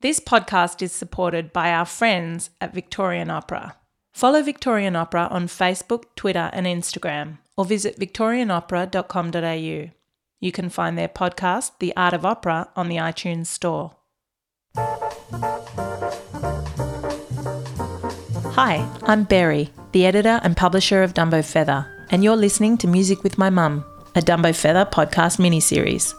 This podcast is supported by our friends at Victorian Opera. Follow Victorian Opera on Facebook, Twitter, and Instagram, or visit victorianopera.com.au. You can find their podcast, The Art of Opera, on the iTunes Store. Hi, I'm Berry, the editor and publisher of Dumbo Feather, and you're listening to Music with My Mum, a Dumbo Feather podcast miniseries.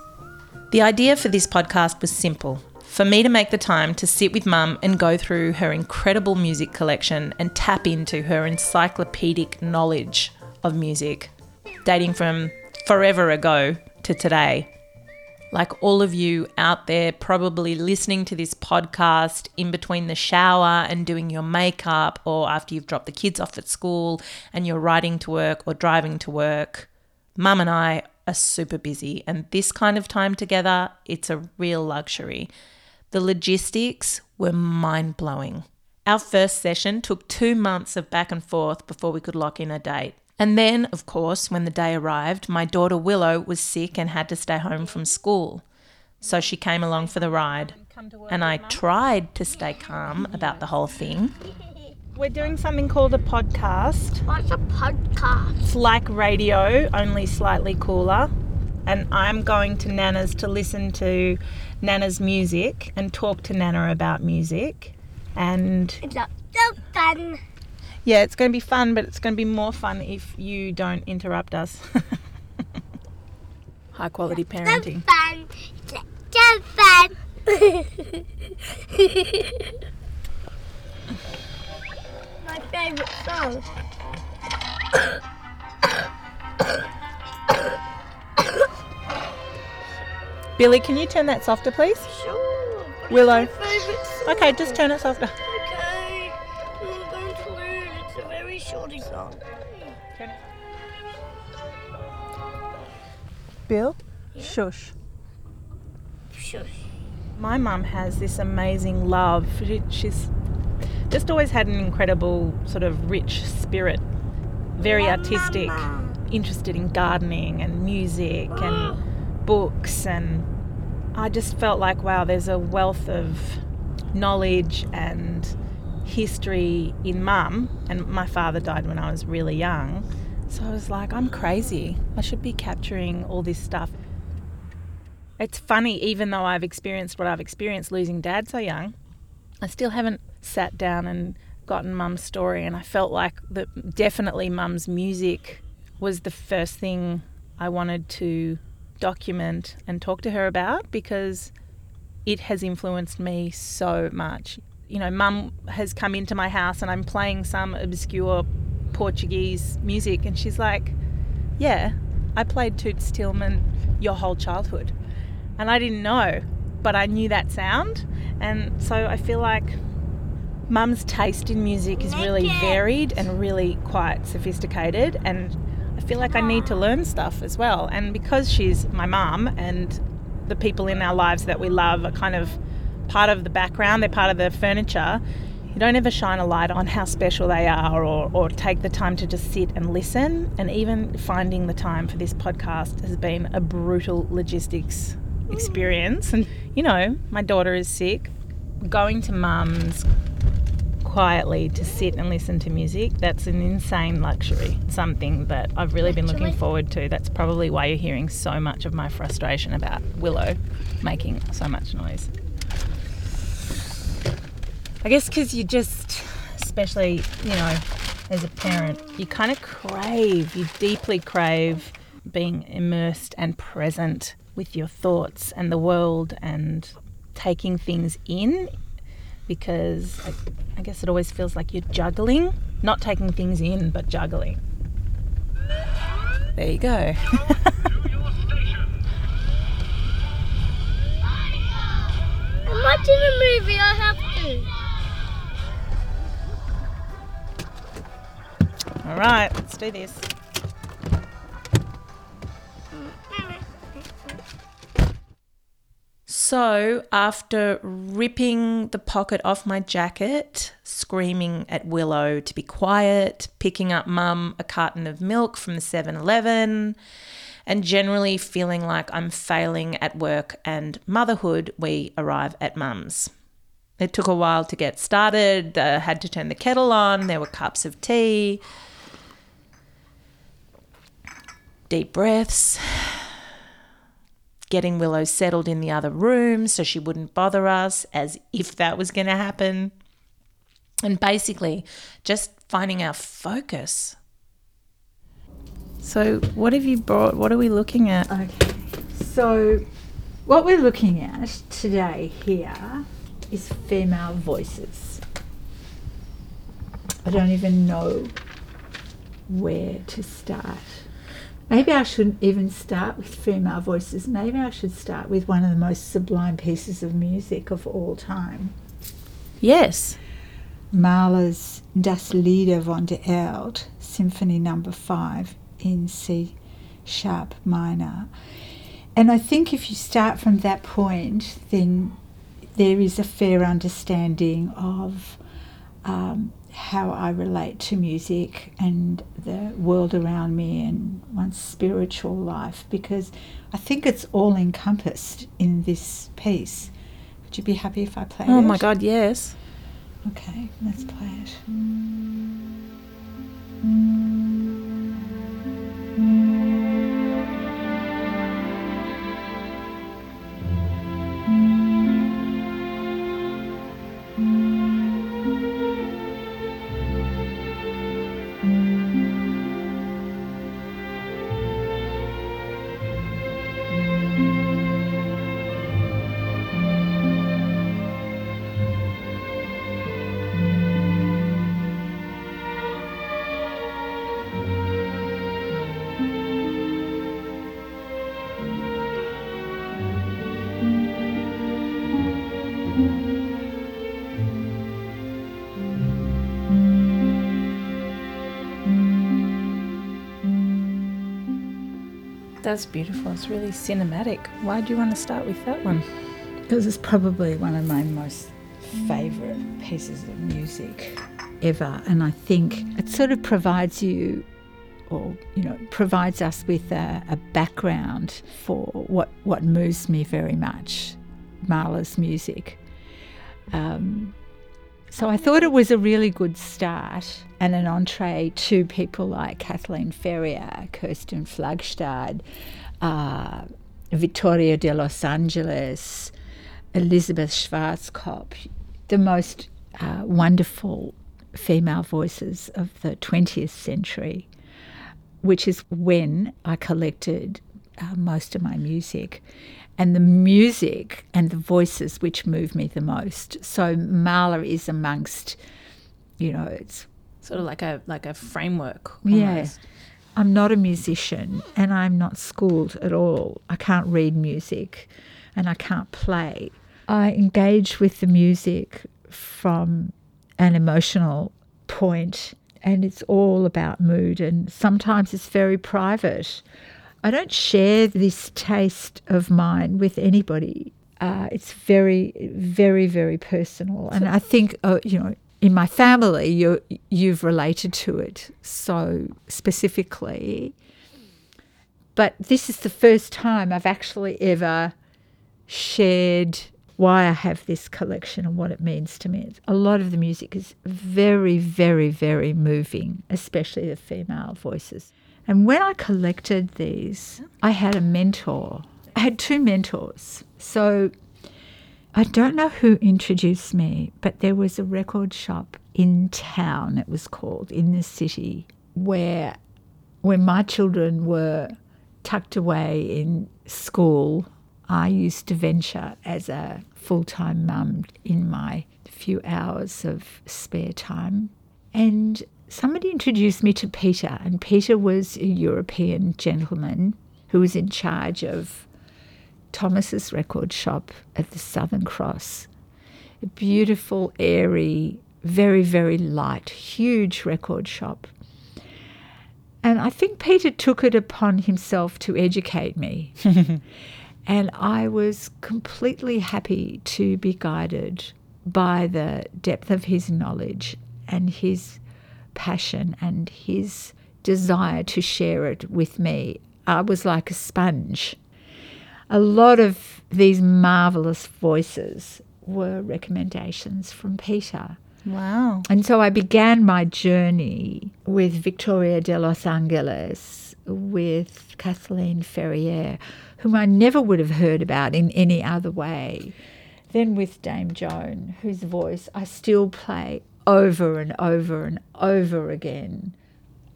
The idea for this podcast was simple for me to make the time to sit with mum and go through her incredible music collection and tap into her encyclopedic knowledge of music, dating from forever ago to today. Like all of you out there, probably listening to this podcast in between the shower and doing your makeup, or after you've dropped the kids off at school and you're riding to work or driving to work. Mum and I are super busy, and this kind of time together, it's a real luxury. The logistics were mind blowing. Our first session took two months of back and forth before we could lock in a date. And then, of course, when the day arrived, my daughter Willow was sick and had to stay home from school. So she came along for the ride. And I tried to stay calm about the whole thing. We're doing something called a podcast. What's a podcast? It's like radio, only slightly cooler. And I'm going to Nana's to listen to Nana's music and talk to Nana about music. And It's so fun. yeah, it's going to be fun, but it's going to be more fun if you don't interrupt us. High quality So parenting. fun. So fun. My favorite song. Billy, can you turn that softer, please? Sure. Willow. Okay, just turn it softer. Okay. I'm going to learn. It's a very shorty song. Bill? Shush. Shush. My mum has this amazing love. She, she's just always had an incredible, sort of rich spirit, very artistic, interested in gardening and music and oh. Books. And I just felt like, wow, there's a wealth of knowledge and history in mum. And my father died when I was really young. So I was like, I'm crazy. I should be capturing all this stuff. It's funny, even though I've experienced what I've experienced losing dad so young, I still haven't sat down and gotten mum's story. And I felt like that definitely mum's music was the first thing I wanted to document and talk to her about because it has influenced me so much. You know, mum has come into my house and I'm playing some obscure Portuguese music, and she's like, Yeah, I played Toots Thielemans your whole childhood. And I didn't know, but I knew that sound. And so I feel like mum's taste in music is really varied and really quite sophisticated. And feel like I need to learn stuff as well. And because she's my mum and the people in our lives that we love are kind of part of the background, they're part of the furniture. You don't ever shine a light on how special they are or, or take the time to just sit and listen. And even finding the time for this podcast has been a brutal logistics experience. And, you know, my daughter is sick. Going to mum's quietly to sit and listen to music, that's an insane luxury. Something that I've really been looking forward to. That's probably why you're hearing so much of my frustration about Willow making so much noise. I guess because you just, especially, you know, as a parent, you kind of crave, you deeply crave being immersed and present with your thoughts and the world and taking things in because I, I guess it always feels like you're juggling, not taking things in, but juggling. There you go. I'm watching a movie. I have to. All right, let's do this. So, after ripping the pocket off my jacket, screaming at Willow to be quiet, picking up mum a carton of milk from the 7 Eleven, and generally feeling like I'm failing at work and motherhood, we arrive at mum's. It took a while to get started. Uh, had to turn the kettle on. There were cups of tea. Deep breaths. Getting Willow settled in the other room so she wouldn't bother us, as if that was going to happen. And basically, just finding our focus. So, what have you brought? What are we looking at? Okay, so what we're looking at today here is female voices. I don't even know where to start. Maybe I shouldn't even start with female voices. Maybe I should start with one of the most sublime pieces of music of all time. Yes. Mahler's Das Lieder von der Erde, Symphony Number Five in C sharp minor. And I think if you start from that point, then there is a fair understanding of um, how I relate to music and the world around me and one's spiritual life because I think it's all encompassed in this piece. Would you be happy if I play it? Oh my God, yes. Okay, let's play it. That's beautiful. It's really cinematic. Why do you want to start with that one? Because it's probably one of my most favourite pieces of music ever. And I think it sort of provides you, or, you know, provides us with a, a background for what, what moves me very much Mahler's music. Um, so I thought it was a really good start and an entree to people like Kathleen Ferrier, Kirsten Flagstad, uh, Victoria de Los Angeles, Elizabeth Schwarzkopf, the most uh, wonderful female voices of the 20th century, which is when I collected uh, most of my music and the music and the voices which move me the most. So Mahler is amongst, you know, it's Sort of like a like a framework. yeah. I'm not a musician and I'm not schooled at all. I can't read music and I can't play. I engage with the music from an emotional point and it's all about mood and sometimes it's very private. I don't share this taste of mine with anybody. Uh, it's very, very, very personal, and I think uh, you know, in my family, you you've related to it so specifically. But this is the first time I've actually ever shared why I have this collection and what it means to me. A lot of the music is very, very, very moving, especially the female voices. And when I collected these, I had a mentor. I had two mentors. So I don't know who introduced me, but there was a record shop in town, it was called, in the city, where when my children were tucked away in school, I used to venture as a full time mum in my few hours of spare time. And somebody introduced me to Peter, and Peter was a European gentleman who was in charge of Thomas's record shop at the Southern Cross. A beautiful, airy, very, very light, huge record shop. And I think Peter took it upon himself to educate me. and I was completely happy to be guided by the depth of his knowledge and his passion and his desire to share it with me. I was like a sponge. A lot of these marvelous voices were recommendations from Peter. Wow. And so I began my journey with Victoria de Los Angeles, with Kathleen Ferrier, whom I never would have heard about in any other way. Then with Dame Joan, whose voice I still play over and over and over again.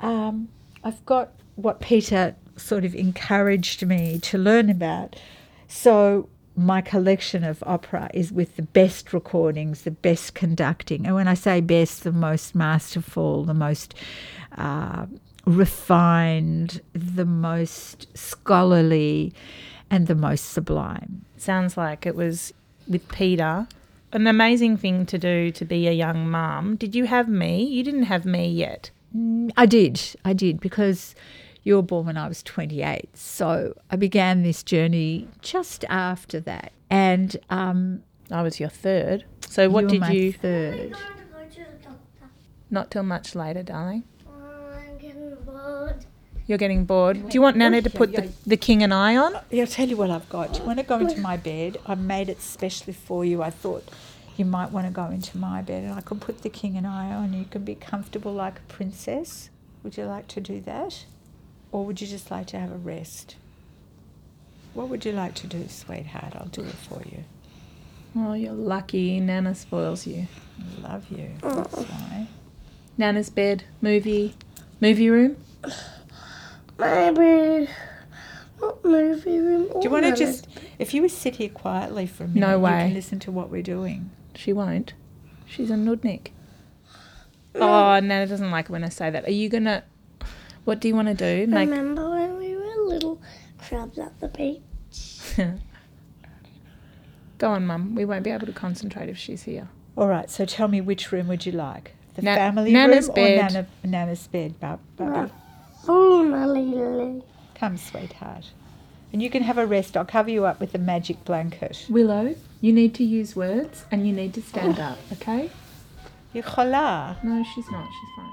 Um, I've got what Peter sort of encouraged me to learn about. So my collection of opera is with the best recordings, the best conducting. And when I say best, the most masterful, the most uh, refined, the most scholarly, and the most sublime. Sounds like it was with Peter. An amazing thing to do to be a young mum. Did you have me? You didn't have me yet. Mm, I did. I did because you were born when I was 28. So I began this journey just after that. And um, I was your third. So what you were did my you? Third. I want to go to the doctor. Not till much later, darling. You're getting bored. Do you want Nana to put the, the king and I on? Yeah, I'll tell you what I've got. Do you want to go into my bed? I made it specially for you. I thought you might want to go into my bed and I could put the king and I on. You can be comfortable like a princess. Would you like to do that? Or would you just like to have a rest? What would you like to do, sweetheart? I'll do it for you. Oh, you're lucky. Nana spoils you. I love you. That's why. Nana's bed, movie, movie room. Maybe What movie room. Do you want to just, if you would sit here quietly for a minute, No you way. can listen to what we're doing. She won't. She's a nudnik. Oh, Nana doesn't like it when I say that. Are you gonna? What do you want to do? Make Remember when we were little crabs at the beach? Go on, Mum. We won't be able to concentrate if she's here. All right, so tell me which room would you like? The Na- family Nana's room bed. or Nana, Nana's bed, Bub- Bubby? Oh, my Lily! Come, sweetheart. And you can have a rest. I'll cover you up with a magic blanket. Willow, you need to use words and you need to stand up, okay? You're chola. No, she's not. She's fine.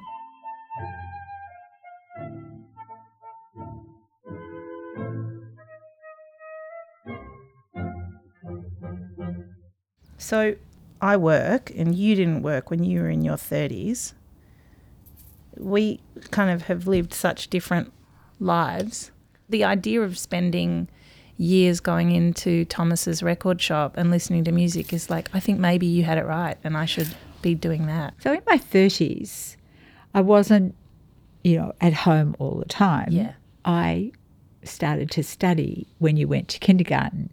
So I work and you didn't work when you were in your 30s. We kind of have lived such different lives. The idea of spending years going into Thomas's record shop and listening to music is like, I think maybe you had it right and I should be doing that. So in my 30s, I wasn't, you know, at home all the time. Yeah. I started to study when you went to kindergarten.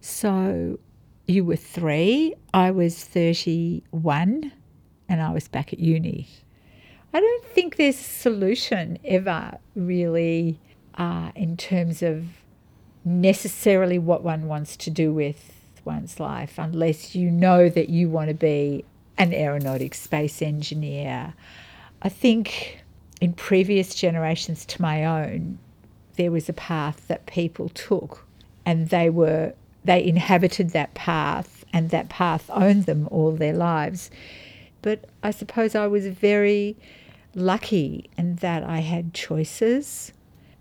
So you were three, I was 31, and I was back at uni. I don't think there's a solution ever really uh, in terms of necessarily what one wants to do with one's life, unless you know that you want to be an aeronautic space engineer. I think in previous generations to my own, there was a path that people took and they were they inhabited that path and that path owned them all their lives. But I suppose I was very lucky in that I had choices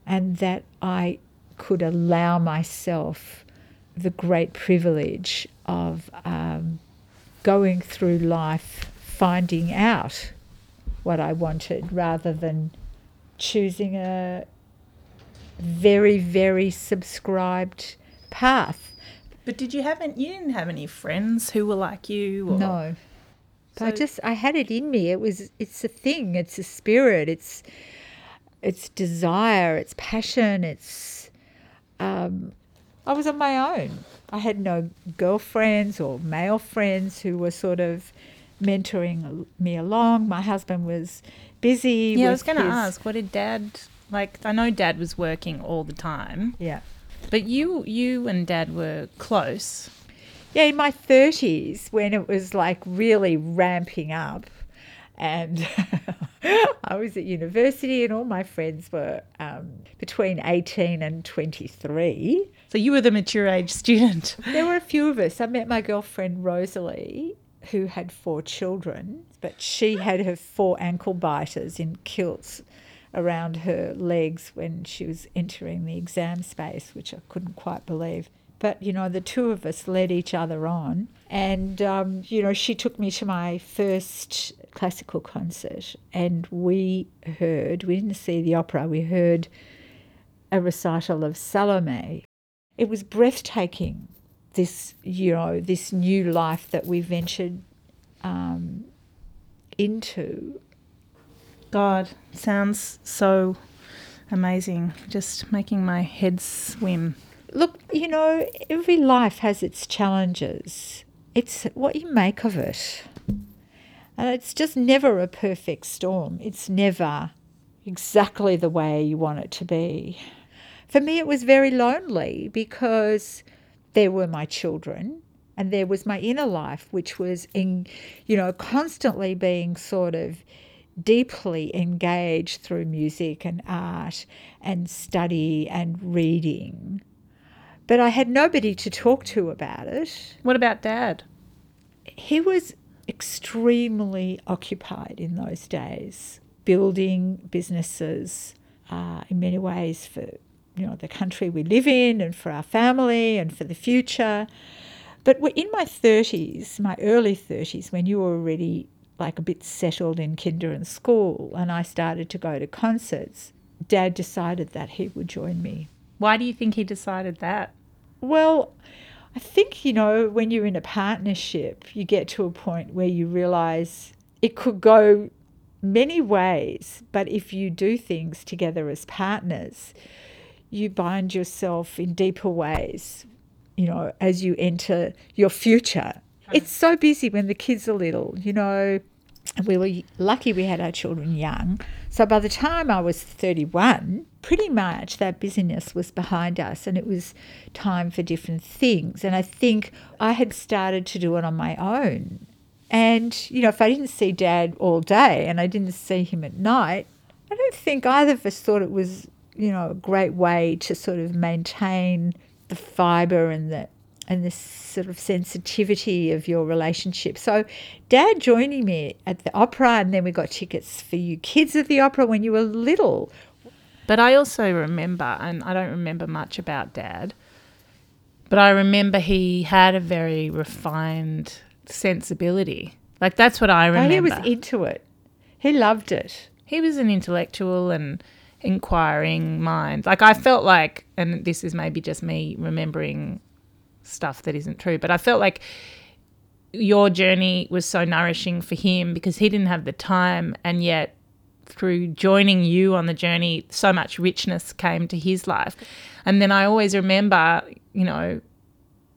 and that I could allow myself the great privilege of um, going through life finding out what I wanted rather than choosing a very, very subscribed path. But did you have any, you didn't have any friends who were like you? Or, No. But I just I had it in me. It was it's a thing, it's a spirit, it's it's desire, it's passion, it's um I was on my own. I had no girlfriends or male friends who were sort of mentoring me along. My husband was busy. Yeah, I was going to ask, what did Dad like? I know Dad was working all the time, Yeah. but you you and Dad were close. Yeah, in my 30s, when it was like really ramping up, and I was at university, and all my friends were um, between 18 and 23. So you were the mature age student. There were a few of us. I met my girlfriend Rosalie, who had four children, but she had her four ankle biters in kilts around her legs when she was entering the exam space, which I couldn't quite believe. But you know, the two of us led each other on. And, um, you know, she took me to my first classical concert, and we heard, we didn't see the opera, we heard a recital of Salome. It was breathtaking, this, you know, this new life that we ventured um, into. God, sounds so amazing. Just making my head swim. Look, you know, every life has its challenges. It's what you make of it. And it's just never a perfect storm. It's never exactly the way you want it to be. For me, it was very lonely because there were my children and there was my inner life, which was in, you know, constantly being sort of deeply engaged through music and art and study and reading. But I had nobody to talk to about it. What about dad? He was extremely occupied in those days, building businesses uh, in many ways for you know the country we live in and for our family and for the future. But we're in my 30s, my early 30s, when you were already like a bit settled in kinder and school, and I started to go to concerts, Dad decided that he would join me. Why do you think he decided that? Well, I think, you know, when you're in a partnership, you get to a point where you realize it could go many ways, but if you do things together as partners, you bind yourself in deeper ways, you know, as you enter your future. It's so busy when the kids are little, you know. We were lucky we had our children young. So by the time I was 31, pretty much that busyness was behind us and it was time for different things. And I think I had started to do it on my own. And, you know, if I didn't see dad all day and I didn't see him at night, I don't think either of us thought it was, you know, a great way to sort of maintain the fibre and the and this sort of sensitivity of your relationship. So, Dad joining me at the opera, and then we got tickets for you kids at the opera when you were little. But I also remember, and I don't remember much about Dad, but I remember he had a very refined sensibility. Like that's what I remember. Oh, he was into it. He loved it. He was an intellectual and inquiring mind. Like I felt like, and this is maybe just me remembering stuff that isn't true. But I felt like your journey was so nourishing for him because he didn't have the time, and yet through joining you on the journey, so much richness came to his life. And then I always remember, you know,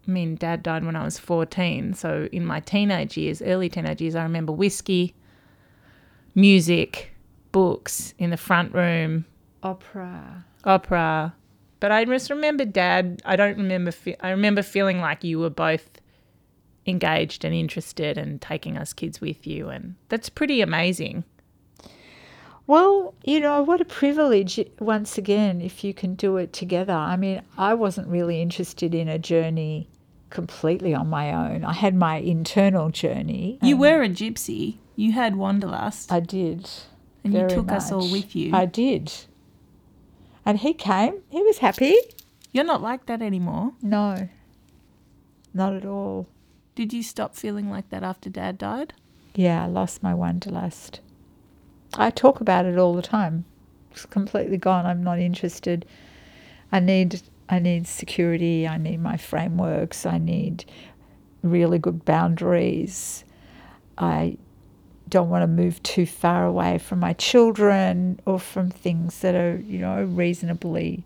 I mean, dad died when I was 14. So in my teenage years, early teenage years, I remember whiskey, music, books in the front room, Opera. opera. But I just remember dad. I don't remember. Fe- I remember feeling like you were both engaged and interested and taking us kids with you. And that's pretty amazing. Well, you know, what a privilege, once again, if you can do it together. I mean, I wasn't really interested in a journey completely on my own. I had my internal journey. You were a gypsy. You had wanderlust. I did. and you very took us all with you. I did. And he came. He was happy. You're not like that anymore. No, not at all. Did you stop feeling like that after dad died? Yeah, I lost my wanderlust. I talk about it all the time. It's completely gone. I'm not interested. I need I need security. I need my frameworks. I need really good boundaries. I don't want to move too far away from my children or from things that are, you know, reasonably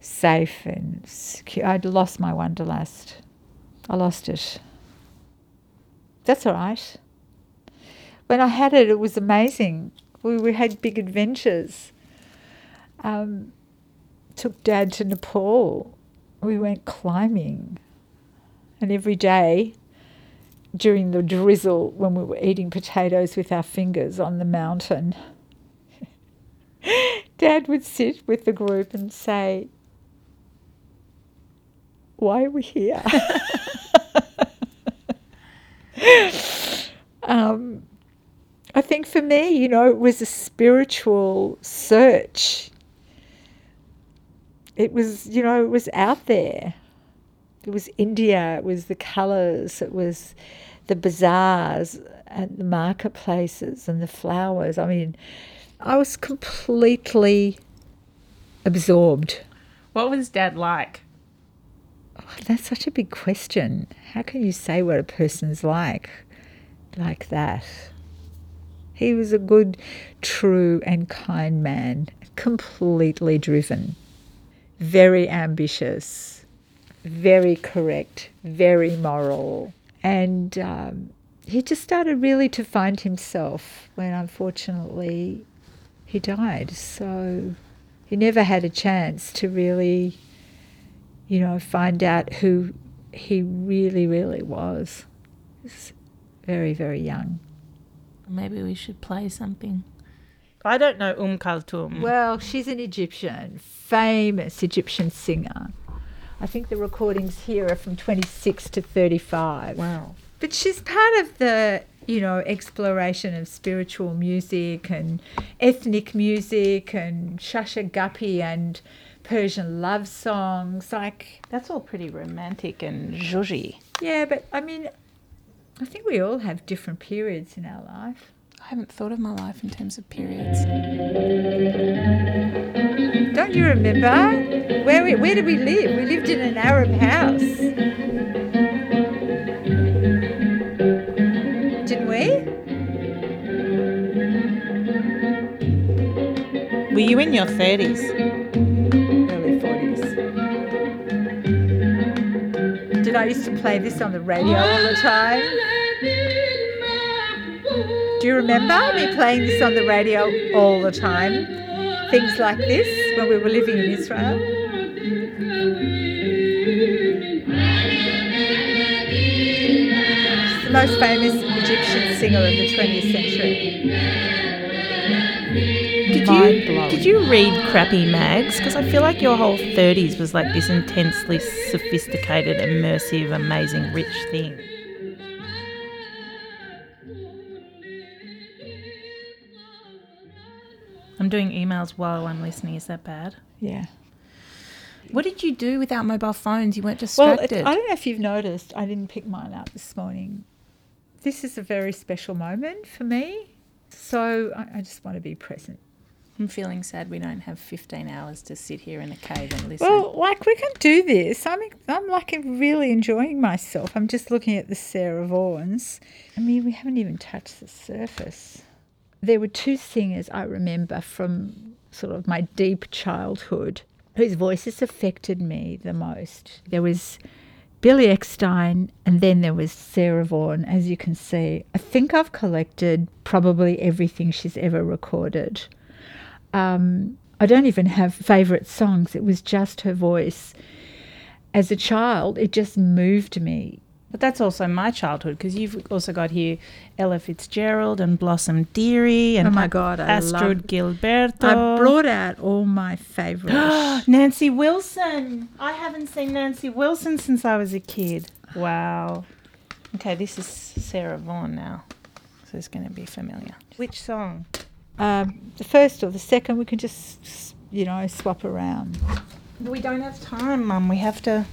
safe and secure. I'd lost my wanderlust. I lost it. That's all right. When I had it, it was amazing. We, we had big adventures. Um, took Dad to Nepal. We went climbing. And every day during the drizzle, when we were eating potatoes with our fingers on the mountain, Dad would sit with the group and say, Why are we here? um, I think for me, you know, it was a spiritual search. It was, you know, it was out there. It was India, it was the colours, it was the bazaars and the marketplaces and the flowers. I mean, I was completely absorbed. What was dad like? Oh, that's such a big question. How can you say what a person's like like that? He was a good, true, and kind man, completely driven, very ambitious, very correct, very moral. And um, he just started really to find himself when unfortunately he died. So he never had a chance to really, you know, find out who he really, really was. He was very, very young. Maybe we should play something. I don't know Um Kaltum. Well, she's an Egyptian, famous Egyptian singer. I think the recordings here are from 26 to 35. wow. But she's part of the, you know, exploration of spiritual music and ethnic music and shashagapi and Persian love songs. Like, That's all pretty romantic and zhuzhy. yeah, but I mean, I think we all have different periods in our life. I haven't thought of my life in terms of periods. Don't you remember? Where, we, where did we live? We lived in an Arab house. Didn't we? Were you in your 30s? Early 40s. Did I used to play this on the radio all the time? Do you remember me playing this on the radio all the time? Things like this when we were living in Israel? She's the most famous Egyptian singer of the 20th century. Did you did you read crappy mags? Because I feel like your whole 30s was like this intensely sophisticated, immersive, amazing, rich thing. I'm doing emails while I'm listening. Is that bad? Yeah. What did you do without mobile phones? You weren't distracted. it, I don't know if you've noticed, I didn't pick mine up this morning. This is a very special moment for me. So I, I just want to be present. I'm feeling sad we don't have 15 hours to sit here in a cave and listen. Well, like we can do this. I'm, I'm like really enjoying myself. I'm just looking at the Sarah Vaughans. I mean, we haven't even touched the surface. There were two singers I remember from sort of my deep childhood whose voices affected me the most. There was Billy Eckstine, and then there was Sarah Vaughan, as you can see. I think I've collected probably everything she's ever recorded. Um, I don't even have favourite songs, it was just her voice. As a child, it just moved me. But that's also my childhood because you've also got here Ella Fitzgerald and Blossom Dearie and Oh my A- God, I Astrid love- Gilberto. I brought out all my favourites. Nancy Wilson. I haven't seen Nancy Wilson since I was a kid. Wow. Okay, this is Sarah Vaughan now. So it's going to be familiar. Which song? um, the first or the second, we can just, you know, swap around. We don't have time, Mum. We have to.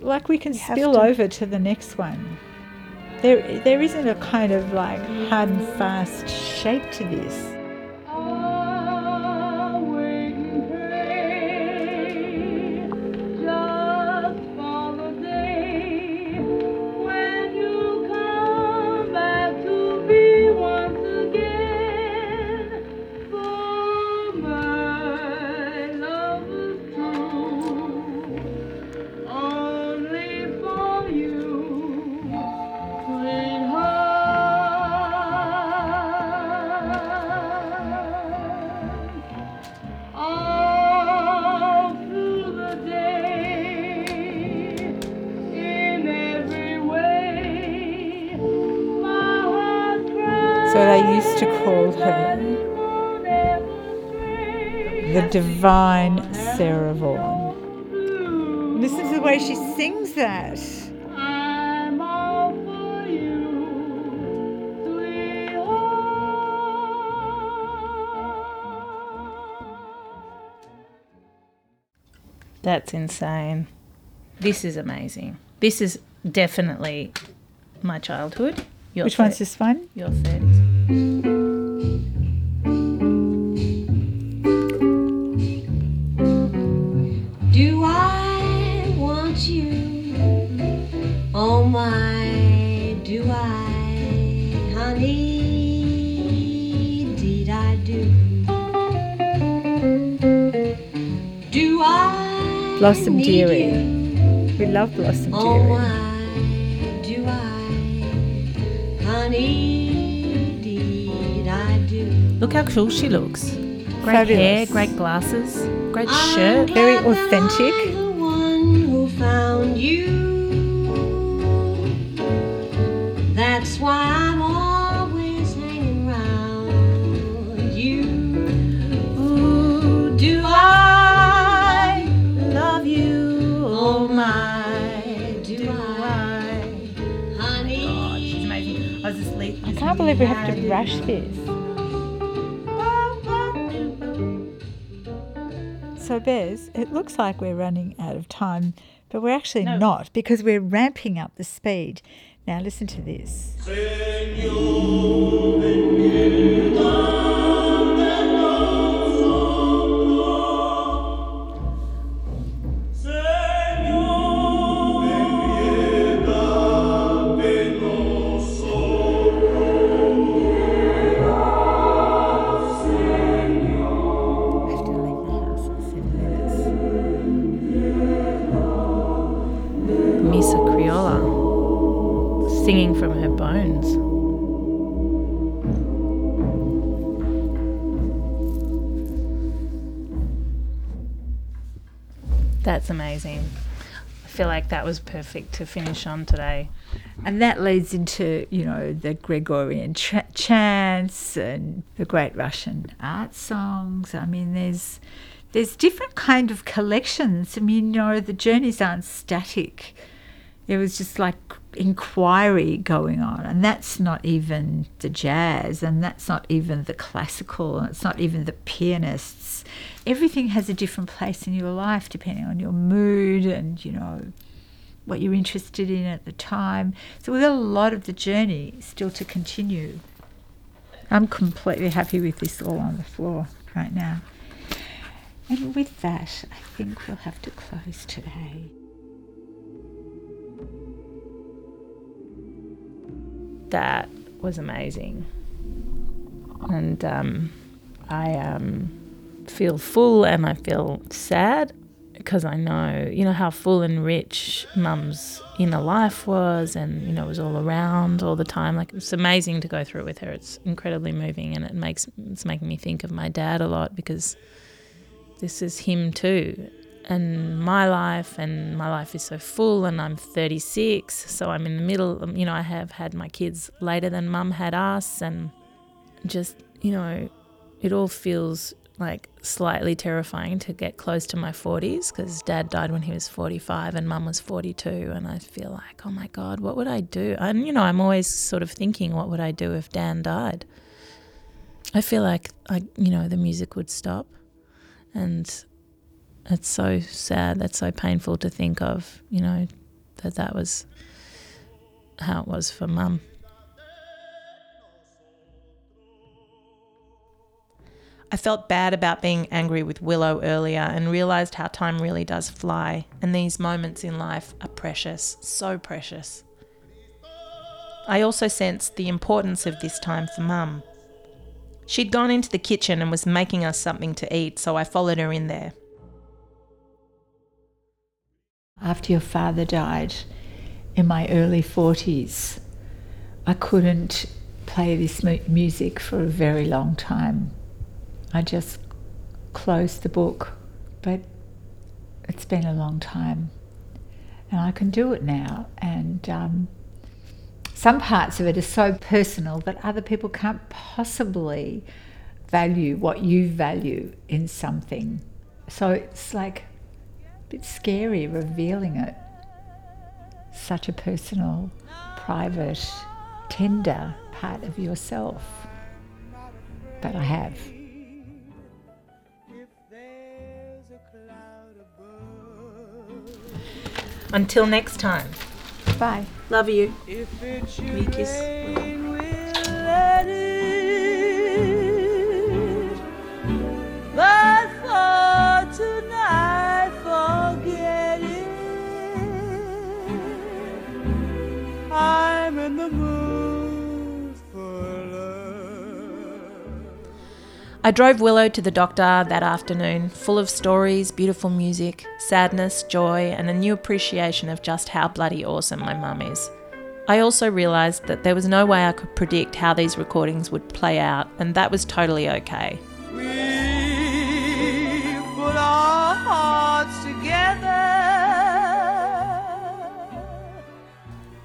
Like we can spill to- over to the next one. There, there isn't a kind of like hard and fast shape to this. Divine Sarah Vaughan. Listen to the way she sings that. I'm all for you, sweetheart. That's insane. This is amazing. This is definitely my childhood. Your Which one's thir- this one? Your 30s. Blossom Dearie. We love Blossom Oh Dearie. my, do I, honey? I do? Look how cool she looks. Great Fabulous. hair, great glasses, great shirt. Very authentic. Can't believe we have to rush this. So, Bez, it looks like we're running out of time, but we're actually No. not because we're ramping up the speed. Now, listen to this. Feel like that was perfect to finish on today. And that leads into, you know, the Gregorian ch- chants and the great Russian art songs. I mean, there's there's different kind of collections. I mean, you know, the journeys aren't static. There was just like inquiry going on, and that's not even the jazz, and that's not even the classical, and it's not even the pianists. Everything has a different place in your life depending on your mood and, you know, what you're interested in at the time. So we've got a lot of the journey still to continue. I'm completely happy with this all on the floor right now. And with that, I think we'll have to close today. that was amazing. And um, I um, feel full and I feel sad because I know, you know, how full and rich mum's inner life was and, you know, it was all around all the time. Like, it's amazing to go through it with her. It's incredibly moving and it makes, it's making me think of my dad a lot because this is him too and my life and my life is so full and I'm 36 so I'm in the middle um, you know I have had my kids later than mum had us and just you know it all feels like slightly terrifying to get close to my 40s because dad died when he was 45 and mum was 42 and I feel like oh my god what would I do? And you know I'm always sort of thinking what would I do if Dan died? I feel like I you know the music would stop. And it's so sad that's so painful to think of you know that that was how it was for mum I felt bad about being angry with Willow earlier and realised how time really does fly, and these moments in life are precious, so precious. I also sensed the importance of this time for Mum. She'd gone into the kitchen and was making us something to eat, so I followed her in there. After your father died in my early 40s, I couldn't play this mu- music for a very long time. I just closed the book, but it's been a long time. And I can do it now. And um, some parts of it are so personal that other people can't possibly value what you value in something. So it's like a bit scary revealing it. Such a personal, private, tender part of yourself. But I have. Until next time. Bye. Love you. If it should Will kiss rain, we'll let it. But for tonight, I drove Willow to the doctor that afternoon, full of stories, beautiful music, sadness, joy, and a new appreciation of just how bloody awesome my mum is. I also realised that there was no way I could predict how these recordings would play out, and that was totally okay. We put our hearts together.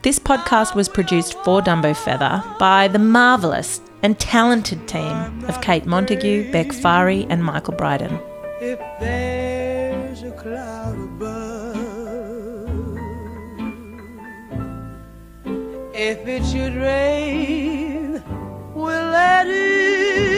This podcast was produced for Dumbo Feather by the marvellous and talented team of Kate Montague, Beck Fari, and Michael Bryden. If there's a cloud above, if it should rain, we'll let it.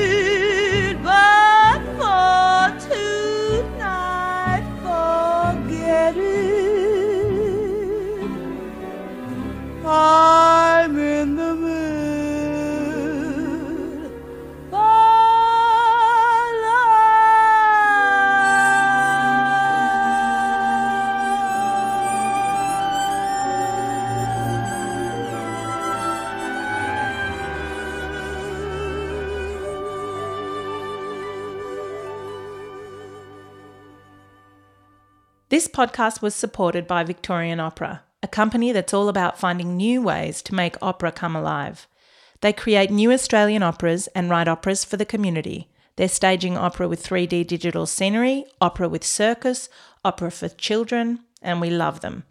This podcast was supported by Victorian Opera, a company that's all about finding new ways to make opera come alive. They create new Australian operas and write operas for the community. They're staging opera with 3D digital scenery, opera with circus, opera for children, and we love them.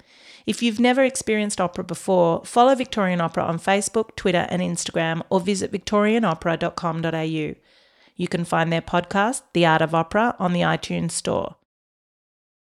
If you've never experienced opera before, follow Victorian Opera on Facebook, Twitter, and Instagram, or visit victorianopera.com.au. You can find their podcast, The Art of Opera, on the iTunes Store.